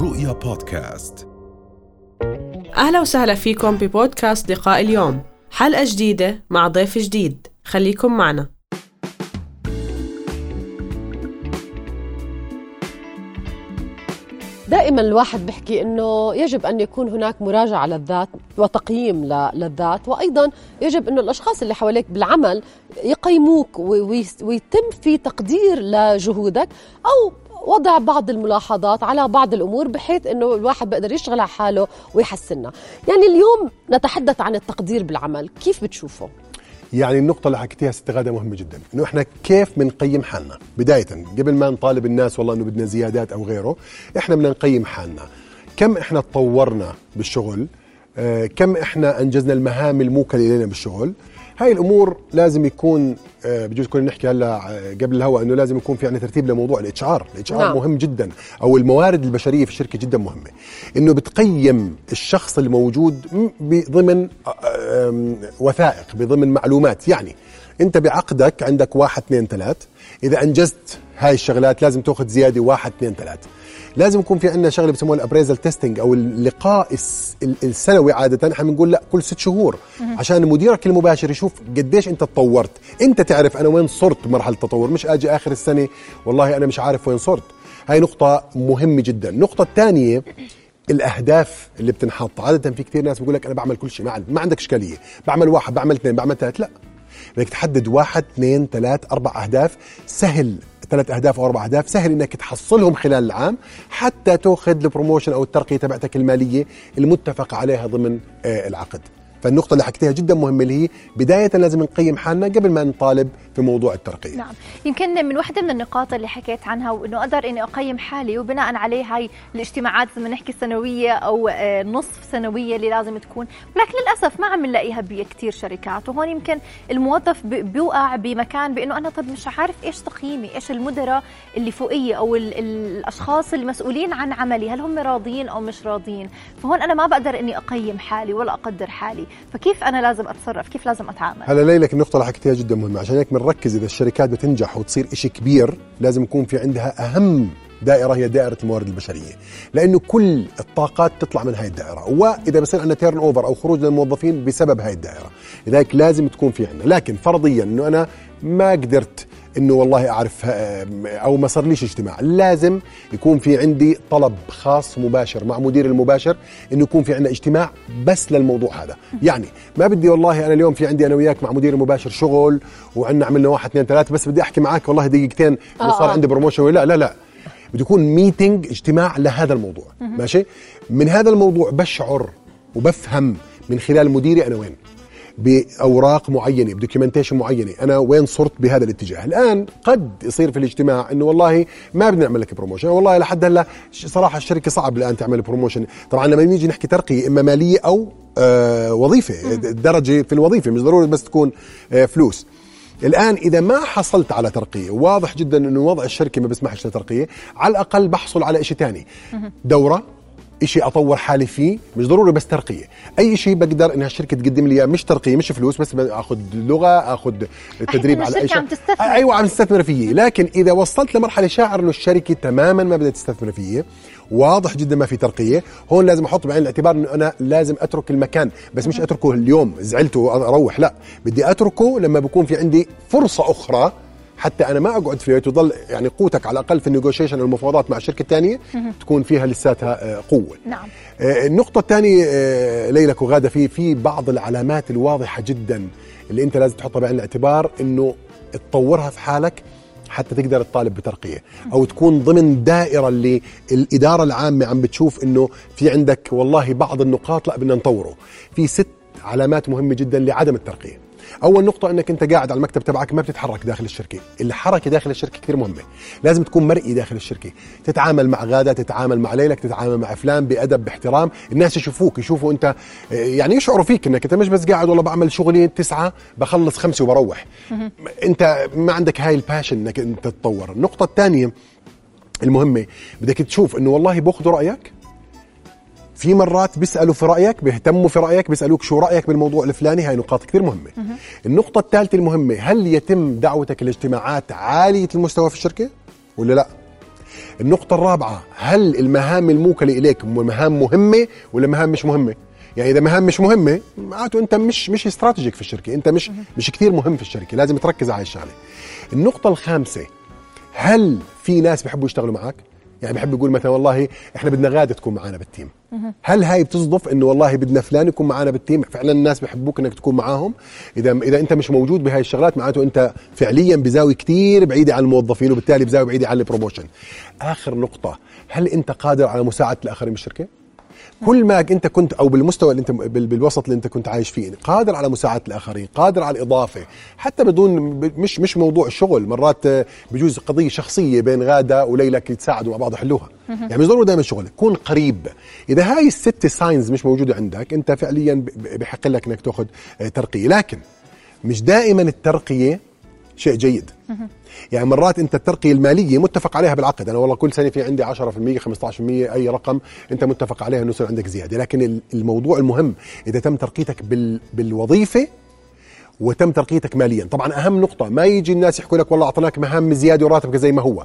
رؤيا بودكاست. أهلا وسهلا فيكم ببودكاست لقاء اليوم. حلقة جديدة مع ضيف جديد. خليكم معنا. دائما الواحد بيحكي إنه يجب أن يكون هناك مراجعة للذات وتقييم للذات وأيضا يجب إنه الأشخاص اللي حواليك بالعمل يقيموك ويتم في تقدير لجهودك أو وضع بعض الملاحظات على بعض الأمور بحيث إنه الواحد بيقدر يشتغل على حاله ويحسنها يعني اليوم نتحدث عن التقدير بالعمل كيف بتشوفه يعني النقطة اللي حكيتيها ست غادة مهمة جدا، إنه إحنا كيف بنقيم حالنا؟ بداية قبل ما نطالب الناس والله إنه بدنا زيادات أو غيره، إحنا بدنا نقيم حالنا. كم إحنا تطورنا بالشغل؟ آه، كم إحنا أنجزنا المهام الموكلة إلينا بالشغل؟ هاي الأمور لازم يكون آه، بجوز كنا نحكي هلا آه، قبل الهواء إنه لازم يكون في عندنا ترتيب لموضوع الإتش آر، الإتش آر نعم. مهم جدا أو الموارد البشرية في الشركة جدا مهمة. إنه بتقيم الشخص الموجود بضمن آه، وثائق بضمن معلومات يعني أنت بعقدك عندك واحد اثنين ثلاث إذا أنجزت هاي الشغلات لازم تأخذ زيادة واحد اثنين ثلاث لازم يكون في عندنا شغلة بسموها ال appraisal testing أو اللقاء الس- ال- السنوي عادة. إحنا بنقول لأ كل ست شهور عشان مديرك المباشر يشوف قديش أنت تطورت. أنت تعرف أنا وين صرت بمرحله التطور. مش آجي آخر السنة والله أنا مش عارف وين صرت. هاي نقطة مهمة جدا. النقطة الثانية الأهداف اللي بتنحط. عادة في كثير ناس بيقول لك أنا بعمل كل شيء. ما عندك إشكالية. بعمل واحد بعمل اثنين بعمل ثلاث لأ. بدك تحدد واحد اثنين ثلاث أربع أهداف. سهل ثلاث أهداف أو أربع أهداف. سهل إنك تحصلهم خلال العام حتى تأخذ البروموشن أو الترقية تبعتك المالية المتفق عليها ضمن آه، العقد. فالنقطة اللي حكيتها جدا مهمة اللي هي بداية لازم نقيم حالنا قبل ما نطالب في موضوع الترقية. نعم. يمكن من واحدة من النقاط اللي حكيت عنها وإنه أقدر إني أقيم حالي وبناء عليه هاي الاجتماعات زي ما نحكي السنوية أو آه، نصف سنوية اللي لازم تكون. ولكن للأسف ما عم نلاقيها بكثير شركات وهون يمكن الموظف بيوقع بمكان بأنه أنا طب مش عارف إيش تقييمي إيش المدراء اللي فوقية أو ال- ال- الأشخاص المسؤولين عن عملي هل هم راضيين أو مش راضيين؟ فهون أنا ما بقدر إني أقيم حالي ولا أقدر حالي فكيف أنا لازم أتصرف؟ كيف لازم أتعامل؟ هلا ليلك النقطة اللي حكيتها جدا مهمة. عشان هيك بنركز إذا الشركات بتنجح وتصير إشي كبير لازم يكون في عندها أهم دائرة هي دائرة الموارد البشرية. لأنه كل الطاقات تطلع من هاي الدائرة. وإذا بصير عندنا تيرن أوفر أو خروج للموظفين بسبب هاي الدائرة. لذلك لازم تكون في عندنا. لكن فرضيا أنه أنا ما قدرت إنه والله أعرف آه، أو ما صار ليش اجتماع. لازم يكون في عندي طلب خاص مباشر مع مدير المباشر إنه يكون في عندنا اجتماع بس للموضوع هذا. يعني ما بدي والله أنا اليوم في عندي أنا وياك مع مدير المباشر شغل وعندنا عملنا واحد اثنين ثلاثة بس بدي أحكي معك والله دقيقتين انه صار آه. عندي promotion ولا لا لا لا. بده يكون meeting اجتماع لهذا الموضوع. ماشي؟ من هذا الموضوع بشعر وبفهم من خلال مديري أنا وين؟ بأوراق معينة ب documentation معينة. أنا وين صرت بهذا الاتجاه؟ الآن قد يصير في الاجتماع إنه والله ما بدنا نعمل لك promotion والله لحد هلأ صراحة الشركة صعب الآن تعمل promotion طبعا لما نيجي نحكي ترقية إما مالية أو آه وظيفة درجة في الوظيفة مش ضروري بس تكون آه فلوس. الآن إذا ما حصلت على ترقية واضح جدا إنه وضع الشركة ما بيسمحش لترقية على الأقل بحصل على شيء ثاني دورة شيء أطور حالي فيه مش ضروري بس ترقية. أي شيء بقدر إنها الشركة تقدم لي مش ترقية مش فلوس بس اخذ لغة أخذ تدريب على أي شيء. عم تستثمر. أيوه عم تستثمر فيي لكن إذا وصلت لمرحلة شاعر إنه الشركة تماما ما بدها تستثمر فيي واضح جدا ما في ترقية. هون لازم أحط بعين الاعتبار إنه أنا لازم أترك المكان بس مش أتركه اليوم زعلت وأروح لا. بدي أتركه لما بكون في عندي فرصة أخرى حتى أنا ما أقعد في البيت وظل يعني قوتك على الأقل في النيغوشيشن المفاوضات مع الشركة الثانية تكون فيها لساتها آه، قوة. نعم. آه، النقطة الثانية آه، ليلك وغادة في في بعض العلامات الواضحة جدا اللي أنت لازم تحطها بعين الاعتبار إنه تطورها في حالك حتى تقدر تطالب بترقية أو تكون ضمن دائرة اللي الإدارة العامة عم بتشوف إنه في عندك والله بعض النقاط لا بدنا نطوره. في ست علامات مهمة جدا لعدم الترقية. أول نقطة إنك أنت قاعد على المكتب تبعك ما بتتحرك داخل الشركة. الحركة داخل الشركة كثير مهمة. لازم تكون مرئي داخل الشركة. تتعامل مع غادة تتعامل مع ليلك تتعامل مع فلان بأدب باحترام. الناس يشوفوك يشوفوا أنت يعني يشعروا فيك إنك أنت مش بس قاعد والله بعمل شغلي تسعة بخلص خمسة وبروح. أنت ما عندك هاي الباشن إنك أنت تتطور. النقطة الثانية المهمة بدك تشوف إنه والله باخذوا رأيك في مرات بيسألوا في رأيك بيهتموا في رأيك بيسألوك شو رأيك بالموضوع الفلاني؟ هاي نقاط كثير مهمة. النقطة الثالثة المهمة هل يتم دعوتك لاجتماعات عالية المستوى في الشركة ولا لا؟ النقطة الرابعة هل المهام الموكلة إليك مهام مهمة ولا مهام مش مهمة؟ يعني إذا مهام مش مهمة معناته أنت مش مش strategic في الشركة أنت مش مش كثير مهم في الشركة لازم تركز على الشغلة. النقطة الخامسة هل في ناس بيحبوا يشتغلوا معك؟ يعني بحب يقول مثلا والله إحنا بدنا غادة تكون معنا بال team. هل هاي بتصدف إنه والله بدنا فلان يكون معنا بال team؟ فعلا الناس بحبوك إنك تكون معاهم. إذا إذا أنت مش موجود بهاي الشغلات معناته أنت فعليا بزاوية كثير بعيدة عن الموظفين وبالتالي بزاوية بعيدة عن ال promotion آخر نقطة هل أنت قادر على مساعدة الآخرين بالشركة؟ كل ما انت كنت أو بالمستوى اللي انت بالوسط اللي انت كنت عايش فيه قادر على مساعدة الآخرين قادر على الإضافة حتى بدون مش مش موضوع الشغل مرات بجوز قضية شخصية بين غادة وليلى يتساعدوا مع بعض يحلوها يعني مش ضروري دائما شغل كون قريب. إذا هاي الست ساينز مش موجودة عندك أنت فعليا بحق لك إنك تأخذ ترقية. لكن مش دائما الترقية شيء جيد. يعني مرات انت الترقية المالية متفق عليها بالعقد. أنا والله كل سنة في عندي 10% 15% أي رقم أنت متفق عليها إنه يصير عندك زيادة. لكن الموضوع المهم إذا تم ترقيتك بال بالوظيفة وتم ترقيتك ماليا. طبعا أهم نقطة ما يجي الناس يحكوا لك والله اعطيناك مهام زيادة وراتبك زي ما هو.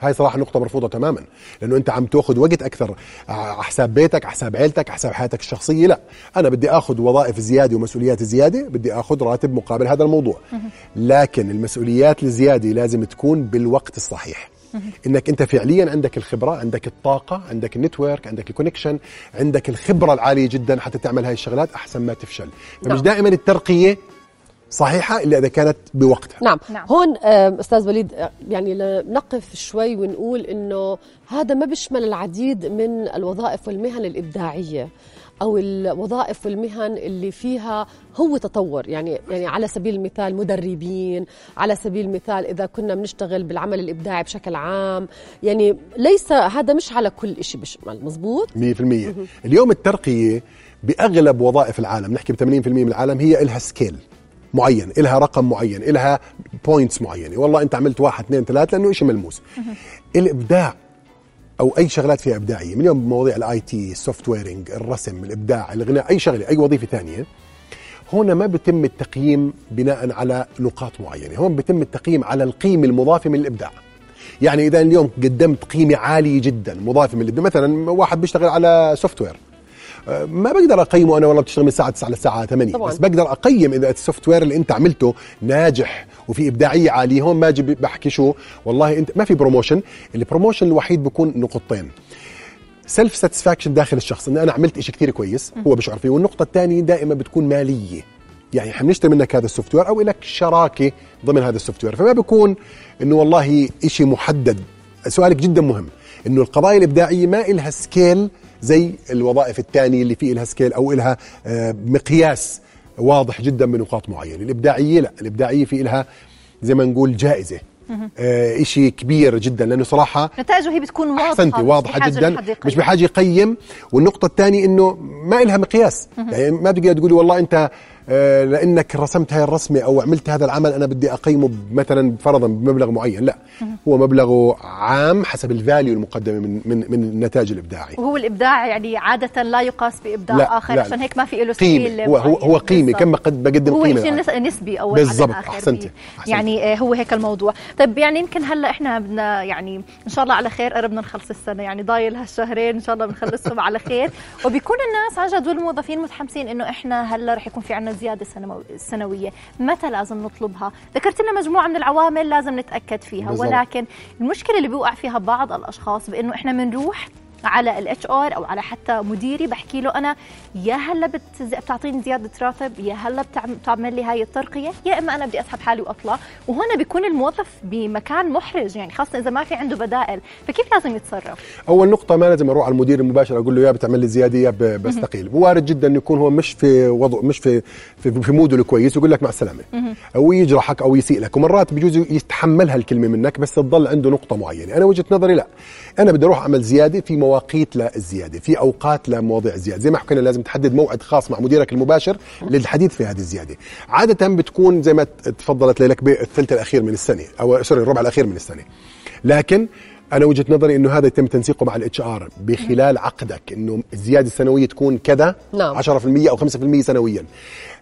هاي صراحة نقطة مرفوضة تماما. لأنه أنت عم تأخذ وقت أكثر على حساب بيتك على حساب عيلتك على حساب حياتك الشخصية. لا أنا بدي آخذ وظائف زيادة ومسؤوليات زيادة بدي آخذ راتب مقابل هذا الموضوع. لكن المسؤوليات الزيادة لازم تكون بالوقت الصحيح. إنك أنت فعليا عندك الخبرة عندك الطاقة عندك ال network عندك ال connection عندك الخبرة العالية جدا حتى تعمل هاي الشغلات أحسن ما تفشل. فمش نعم. دائما الترقية صحيحة إلا إذا كانت بوقتها. نعم, نعم. هون أستاذ وليد يعني نقف شوي ونقول إنه هذا ما بيشمل العديد من الوظائف والمهن الإبداعية أو الوظائف والمهن اللي فيها هو تطور. يعني يعني على سبيل المثال مدربين على سبيل المثال إذا كنا بنشتغل بالعمل الإبداعي بشكل عام. يعني ليس هذا مش على كل شيء بيشمل مزبوط؟ 100% اليوم الترقية بأغلب وظائف العالم نحكي ب 80% من العالم هي لها scale. معين إلها رقم معين إلها points معينة. والله أنت عملت واحد اثنين ثلاثة لأنه شيء ملموس. الإبداع أو أي شغلات فيها إبداعية من اليوم بمواضيع ال IT ال software engineering الرسم الإبداع الغناء أي شغلة أي وظيفة ثانية هنا ما بتم التقييم بناء على نقاط معينة. هون بتم التقييم على القيمه المضافة من الإبداع. يعني إذا اليوم قدمت قيمة عالية جدا مضافة من الإبداع. مثلا واحد بيشتغل على software ما بقدر أقيمه أنا والله بتشتغل من الساعة 9 للساعه 8 طبعا. بس بقدر أقيم إذا ال software اللي أنت عملته ناجح وفي إبداعية عالية هون ما بحكي شو والله أنت ما في promotion ال promotion الوحيد بيكون نقطتين. self satisfaction داخل الشخص إن أنا عملت شيء كثير كويس هو بشعر فيه. والنقطة الثانية دائما بتكون مالية. يعني حنشتري منك هذا ال software أو لك شراكة ضمن هذا ال software فما بيكون إنه والله شيء محدد. سؤالك جدا مهم. إنه القضايا الإبداعية ما إلها scale زي الوظائف الثانية اللي في لها scale أو لها آه، مقياس واضح جدا بنقاط معينة. الإبداعية لا الإبداعية في لها زي ما نقول جائزة. آه شيء كبير جدا لأنه صراحة نتائجه هي بتكون واضحة أحسنتي واضحة جدا مش بحاجة يقيم. والنقطة الثانية إنه ما لها مقياس. يعني ما بتقدر تقولي والله أنت لأنك رسمت هاي الرسمة أو عملت هذا العمل أنا بدي اقيمه مثلا فرضا بمبلغ معين. لا هو مبلغه عام حسب الفاليو المقدمه من من من النتاج الابداعي وهو الإبداع يعني عادة لا يقاس بإبداع لا آخر لا عشان هيك ما في له قيمة. هو هو, هو قيمة. كم قد بقدم هو قيمة شيء نسبي أو بالضبط. أحسنتي. يعني آه، هو هيك الموضوع. طيب يعني يمكن هلأ إحنا بدنا يعني إن شاء الله على خير قربنا نخلص السنة. يعني ضايل هالشهرين إن شاء الله بنخلصهم على خير. وبيكون الناس عن جد والموظفين متحمسين إنه إحنا هلأ رح يكون في عندنا زيادة السنويه متى لازم نطلبها؟ ذكرت لنا مجموعة من العوامل لازم نتأكد فيها. بالزبط. ولكن المشكلة اللي بيوقع فيها بعض الأشخاص بإنه إحنا بنروح على ال HR أو على حتى مديري بحكي له أنا يا هلا بتعطيني زيادة راتب يا هلا بتعمل لي هاي الترقية يا إما أنا بدي أسحب حالي وأطلع. وهنا بيكون الموظف بمكان محرج يعني خاصة إذا ما في عنده بدائل فكيف لازم يتصرف؟ أول نقطة ما لازم أروح على المدير المباشر أقول له يا بتعمل لي زيادة يا بستقيل. وارد جدا إنه يكون هو مش في وضع مش في في, في موده الكويس ويقول لك مع السلامة. أو يجرحك أو يسيء لك. ومرات بيجوز يتحملها الكلمة منك بس تضل عنده نقطة معينة. أنا وجهة نظري لا. أنا بدي أروح أعمل زيادة في مواقيت للزياده في أوقات لمواضيع الزياده زي ما حكينا لازم تحدد موعد خاص مع مديرك المباشر للحديث في هذه الزيادة. عادة بتكون زي ما تفضلت ليلك بالثلث الأخير من السنة أو سوري الربع الأخير من السنة. لكن أنا وجهة نظري إنه هذا يتم تنسيقه مع ال HR بخلال عقدك إنه الزيادة السنوية تكون كذا نعم. 10% أو 5% سنويا.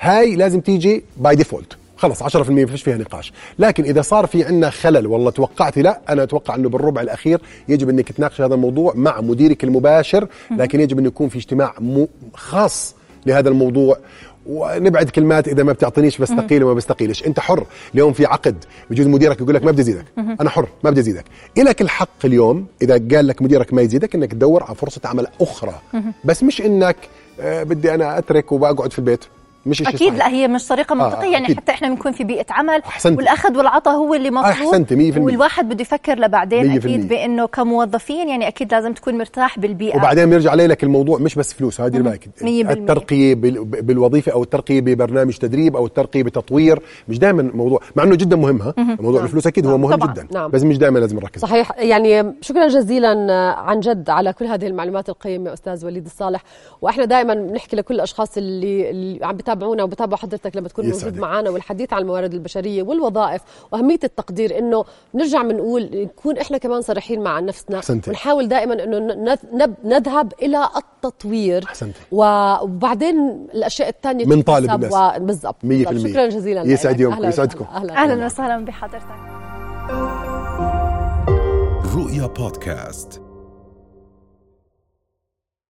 هاي لازم تيجي by default خلص 10% ما فيش فيها نقاش. لكن إذا صار في عندنا خلل والله توقعتي لا أنا أتوقع إنه بالربع الأخير يجب إنك تناقش هذا الموضوع مع مديرك المباشر لكن يجب انه يكون في اجتماع خاص لهذا الموضوع. ونبعد كلمات إذا ما بتعطينيش بستقيل وما بستقيلش. أنت حر. اليوم في عقد بجوز مديرك يقول لك ما بدي أزيدك. أنا حر ما بدي أزيدك. إلك الحق اليوم إذا قال لك مديرك ما يزيدك إنك تدور على فرصة عمل أخرى. بس مش إنك آه بدي أنا أترك وبقعد في البيت. مش إشي أكيد صحيح. لا هي مش طريقة منطقية يعني أكيد. حتى إحنا بنكون في بيئة عمل أحسنتي. والأخذ والعطاء هو اللي مطلوب في المية. والواحد بده يفكر لبعدين أكيد. بإنه كموظفين يعني أكيد لازم تكون مرتاح بالبيئة وبعدين بيرجع لك الموضوع مش بس فلوس هذه بالمية. الترقية بال- بالوظيفة أو الترقية ببرنامج تدريب أو الترقية بتطوير مش دائما موضوع مع إنه جدا مهم ها موضوع الفلوس أكيد هو مهم طبعاً. جدا نعم. بس مش دائما لازم نركز صحيح يعني شكرا جزيلا عن جد على كل هذه المعلومات القيمة أستاذ وليد الصالح وإحنا دائما بنحكي لكل الأشخاص اللي, اللي عم بتابعونا وبتابعوا حضرتك لما تكون يسعدك. موجود معنا والحديث عن الموارد البشرية والوظائف وأهمية التقدير إنه نرجع بنقول نكون إحنا كمان صريحين مع نفسنا أحسنتي. ونحاول دائما نب- نذهب إلى التطوير أحسنتي. وبعدين الأشياء الثانية من طالب الناس. و- بالضبط مية في بالضبط. المية. شكرا جزيلا يسعد. يومكم، أهلا يسعدكم. أهلا وسهلا بحضرتك رؤيا بودكاست